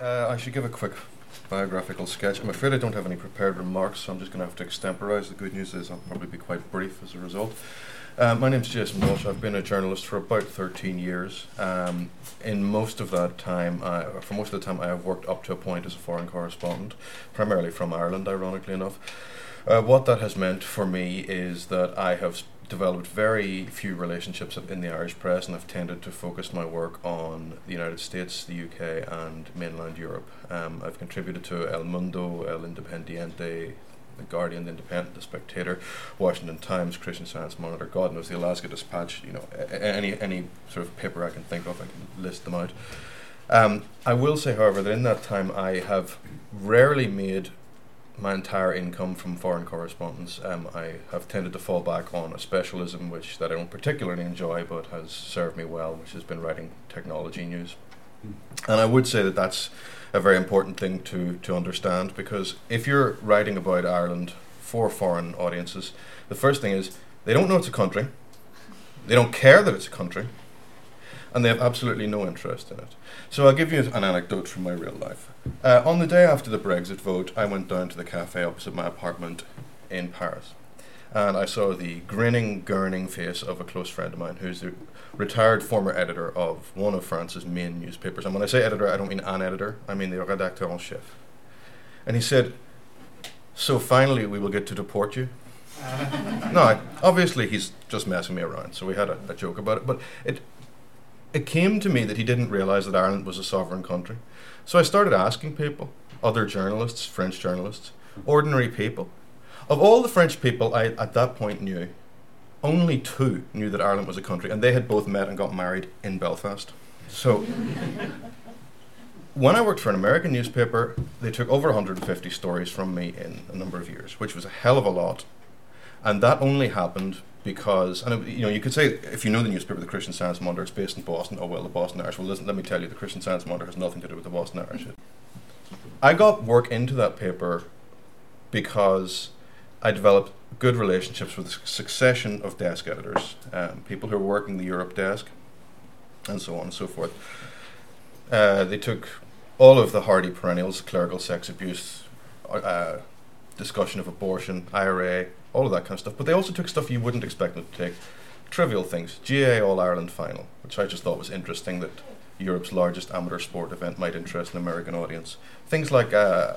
uh, I should give a quick biographical sketch. I'm afraid I don't have any prepared remarks, so I'm just going to have to extemporize. The good news is I'll probably be quite brief as a result. Uh, my name's Jason Walsh. I've been a journalist for about 13 years. Um, in most of that time, for most of the time, I have worked up to a point as a foreign correspondent, primarily from Ireland, ironically enough. Uh, what that has meant for me is that I have developed very few relationships in the Irish press, and I've tended to focus my work on the United States, the UK, and mainland Europe. Um, I've contributed to El Mundo, El Independiente, The Guardian, The Independent, The Spectator, Washington Times, Christian Science Monitor, God knows, the Alaska Dispatch, you know, any, any sort of paper I can think of, I can list them out. Um, I will say, however, that in that time I have rarely made my entire income from foreign correspondence. Um, I have tended to fall back on a specialism which that I don't particularly enjoy, but has served me well, which has been writing technology news. Mm. And I would say that that's a very important thing to to understand because if you're writing about Ireland for foreign audiences, the first thing is they don't know it's a country, they don't care that it's a country, and they have absolutely no interest in it. So I'll give you an anecdote from my real life. Uh, on the day after the Brexit vote, I went down to the cafe opposite my apartment in Paris. And I saw the grinning, gurning face of a close friend of mine who's the retired former editor of one of France's main newspapers. And when I say editor, I don't mean an editor, I mean the redacteur en chef. And he said, So finally we will get to deport you? no, obviously he's just messing me around. So we had a, a joke about it. But it, it came to me that he didn't realize that Ireland was a sovereign country. So I started asking people, other journalists, French journalists, ordinary people. Of all the French people I at that point knew, only two knew that Ireland was a country, and they had both met and got married in Belfast. So when I worked for an American newspaper, they took over 150 stories from me in a number of years, which was a hell of a lot. And that only happened because, and you know, you could say if you know the newspaper, the Christian Science Monitor, it's based in Boston. Oh well, the Boston Irish. Well, listen, let me tell you, the Christian Science Monitor has nothing to do with the Boston Irish. I got work into that paper because I developed good relationships with a succession of desk editors, um, people who are working the Europe desk, and so on and so forth. Uh, they took all of the hardy perennials, clerical sex abuse, uh, discussion of abortion, IRA, all of that kind of stuff. But they also took stuff you wouldn't expect them to take. Trivial things. GA All Ireland final, which I just thought was interesting that Europe's largest amateur sport event might interest an American audience. Things like, uh,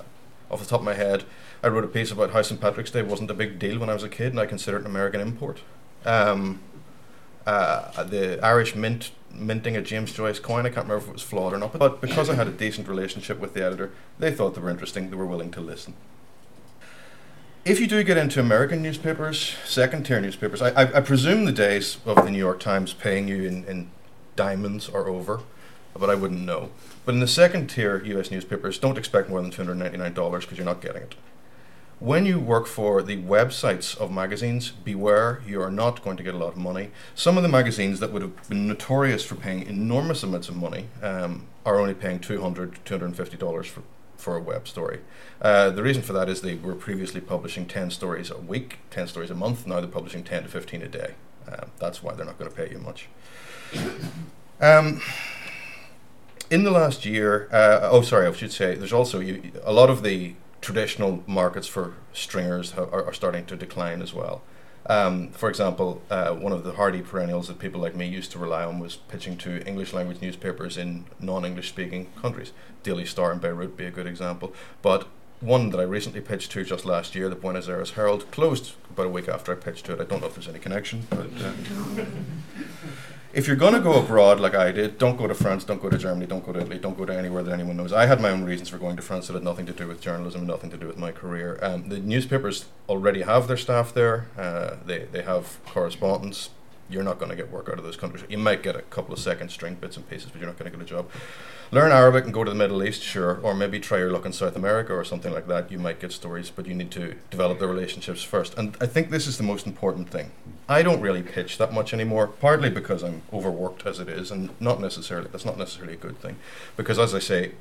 off the top of my head, I wrote a piece about how St. Patrick's Day wasn't a big deal when I was a kid and I consider it an American import. Um, uh, the Irish mint minting a James Joyce coin. I can't remember if it was flawed or not, but because I had a decent relationship with the editor, they thought they were interesting. They were willing to listen if you do get into American newspapers, second tier newspapers, I, I, I, presume the days of the New York Times paying you in, in diamonds are over, but I wouldn't know. But in the second tier US newspapers, don't expect more than $299 because you're not getting it. When you work for the websites of magazines, beware, you are not going to get a lot of money. Some of the magazines that would have been notorious for paying enormous amounts of money um, are only paying $200, $250 for for a web story. Uh, the reason for that is they were previously publishing 10 stories a week, 10 stories a month. Now they're publishing 10 to 15 a day. Uh, that's why they're not going to pay you much. Um, in the last year, uh, oh, sorry, I should say, there's also you, a lot of the traditional markets for stringers are, are starting to decline as well. Um, for example, uh, one of the hardy perennials that people like me used to rely on was pitching to English language newspapers in non English speaking countries. Daily Star in Beirut be a good example. But one that I recently pitched to just last year, the Buenos Aires Herald, closed about a week after I pitched to it. I don't know if there's any connection, but. Uh, if you're going to go abroad like I did, don't go to France, don't go to Germany, don't go to Italy, don't go to anywhere that anyone knows. I had my own reasons for going to France that had nothing to do with journalism, nothing to do with my career. Um, the newspapers already have their staff there, uh, they, they have correspondents. You're not going to get work out of those countries. You might get a couple of second string bits and pieces, but you're not going to get a job. Learn Arabic and go to the Middle East, sure, or maybe try your luck in South America or something like that. You might get stories, but you need to develop the relationships first. And I think this is the most important thing. I don't really pitch that much anymore, partly because I'm overworked as it is, and not necessarily that's not necessarily a good thing. Because as I say,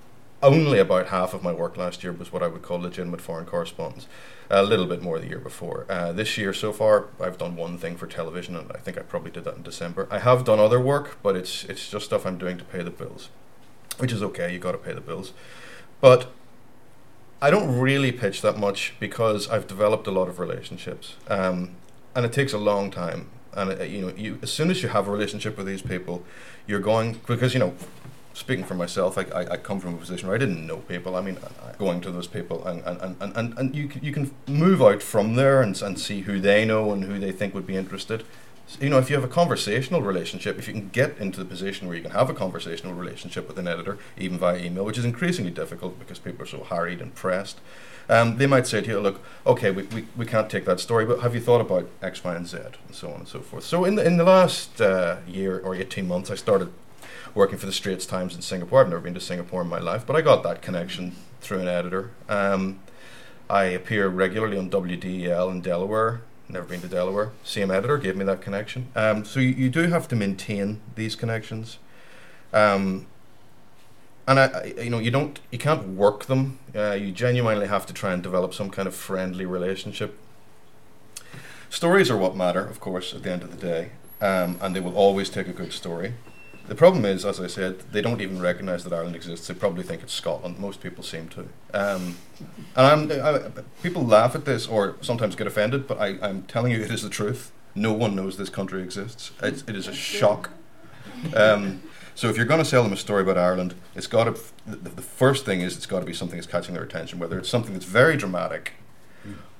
only about half of my work last year was what I would call legitimate foreign correspondence. A little bit more the year before. Uh, this year so far, I've done one thing for television, and I think I probably did that in December. I have done other work, but it's it's just stuff I'm doing to pay the bills which is okay. You got to pay the bills. But I don't really pitch that much because I've developed a lot of relationships, um, and it takes a long time. And uh, you know, you as soon as you have a relationship with these people, you're going because you know speaking for myself, I, I, I, come from a position where I didn't know people. I mean, going to those people, and, and, and, and, and you, you can move out from there and, and see who they know and who they think would be interested. So, you know, if you have a conversational relationship, if you can get into the position where you can have a conversational relationship with an editor, even via email, which is increasingly difficult because people are so harried and pressed, um, they might say to you, look, okay, we, we, we can't take that story, but have you thought about X, Y, and Z, and so on and so forth. So in the, in the last uh, year or 18 months, I started working for the Straits Times in Singapore. I've never been to Singapore in my life, but I got that connection through an editor. Um, I appear regularly on WDEL in Delaware. Never been to Delaware. Same editor gave me that connection. Um, so you, you, do have to maintain these connections. Um, and I, I, you know, you don't, you can't work them. Uh, you genuinely have to try and develop some kind of friendly relationship. Stories are what matter, of course, at the end of the day, um, and they will always take a good story. The problem is, as I said, they don't even recognise that Ireland exists. They probably think it's Scotland. Most people seem to. Um, and I, people laugh at this or sometimes get offended, but I, am telling you it is the truth. No one knows this country exists. It's, it is a shock. Um, so if you're going to sell them a story about Ireland, it's got to. The, the first thing is it's got to be something that's catching their attention. Whether it's something that's very dramatic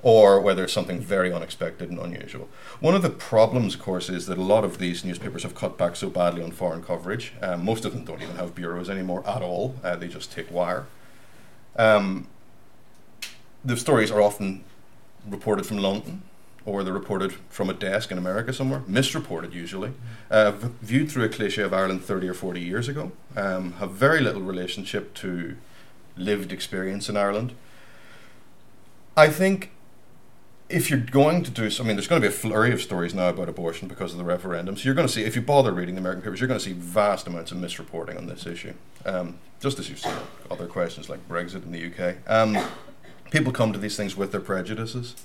or whether it's something very unexpected and unusual. One of the problems, of course, is that a lot of these newspapers have cut back so badly on foreign coverage. Um, most of them don't even have bureaus anymore at all, uh, they just take wire. Um, the stories are often reported from London. Or they're reported from a desk in America somewhere, misreported usually, uh, viewed through a cliche of Ireland 30 or 40 years ago, um, have very little relationship to lived experience in Ireland. I think if you're going to do, I mean, there's going to be a flurry of stories now about abortion because of the referendum. So you're going to see, if you bother reading the American papers, you're going to see vast amounts of misreporting on this issue. Um, just as you've seen other questions like Brexit in the UK. Um, people come to these things with their prejudices.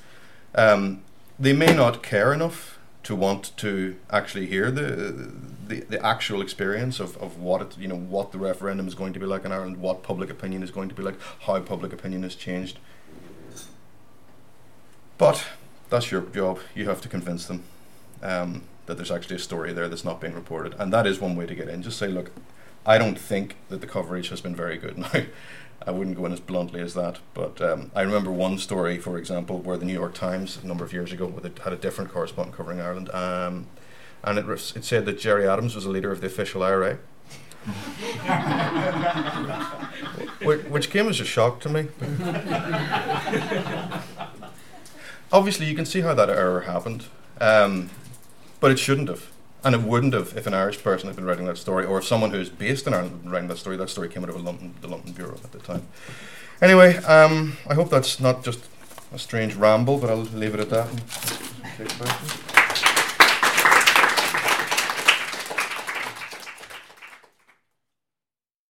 Um, they may not care enough to want to actually hear the the, the actual experience of, of what it, you know what the referendum is going to be like in Ireland, what public opinion is going to be like, how public opinion has changed. But that's your job. You have to convince them um, that there's actually a story there that's not being reported. And that is one way to get in. Just say, look, I don't think that the coverage has been very good. Now, I wouldn't go in as bluntly as that, but um, I remember one story, for example, where the New York Times a number of years ago had a different correspondent covering Ireland, um, and it, it said that Gerry Adams was a leader of the official IRA. which, which came as a shock to me. obviously you can see how that error happened, um, but it shouldn't have. And it wouldn't have if an Irish person had been writing that story, or if someone who's based in Ireland had been writing that story. That story came out of London, the London Bureau at the time. Anyway, um, I hope that's not just a strange ramble, but I'll leave it at that.